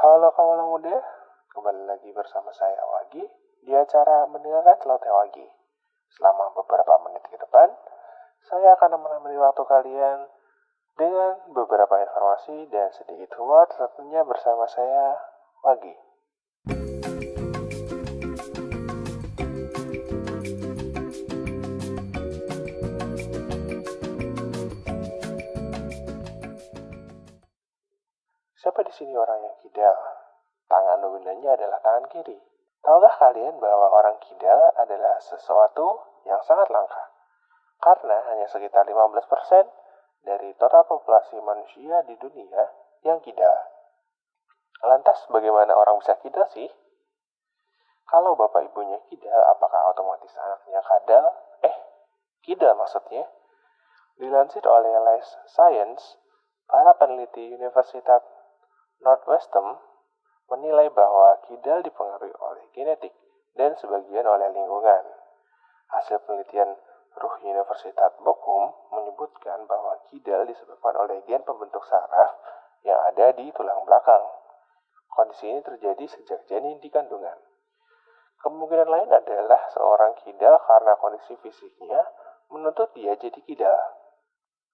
Halo kawan muda, kembali lagi bersama saya Wagi di acara mendengarkan celoteh Wagi. Selama beberapa menit ke depan, saya akan menemani waktu kalian dengan beberapa informasi dan sedikit humor tentunya bersama saya Wagi. Siapa di sini orang yang kidal? Tangan dominannya adalah tangan kiri. Tahukah kalian bahwa orang kidal adalah sesuatu yang sangat langka? Karena hanya sekitar 15% dari total populasi manusia di dunia yang kidal. Lantas bagaimana orang bisa kidal sih? Kalau bapak ibunya kidal, apakah otomatis anaknya kadal? Eh, kidal maksudnya. Dilansir oleh Life Science, para peneliti Universitas Northwestern menilai bahwa kidal dipengaruhi oleh genetik dan sebagian oleh lingkungan. Hasil penelitian Ruh Universitas Bochum menyebutkan bahwa kidal disebabkan oleh gen pembentuk saraf yang ada di tulang belakang. Kondisi ini terjadi sejak janin di kandungan. Kemungkinan lain adalah seorang kidal karena kondisi fisiknya menuntut dia jadi kidal.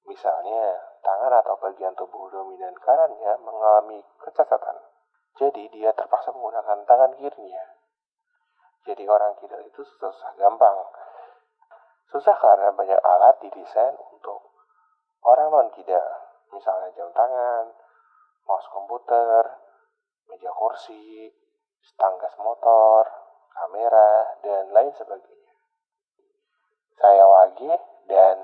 Misalnya, tangan atau bagian tubuh dominan kanannya mengalami kecacatan. Jadi dia terpaksa menggunakan tangan kirinya. Jadi orang kidal itu susah-susah gampang. Susah karena banyak alat didesain untuk orang non kidal. Misalnya jam tangan, mouse komputer, meja kursi, stang gas motor, kamera, dan lain sebagainya. Saya Wage dan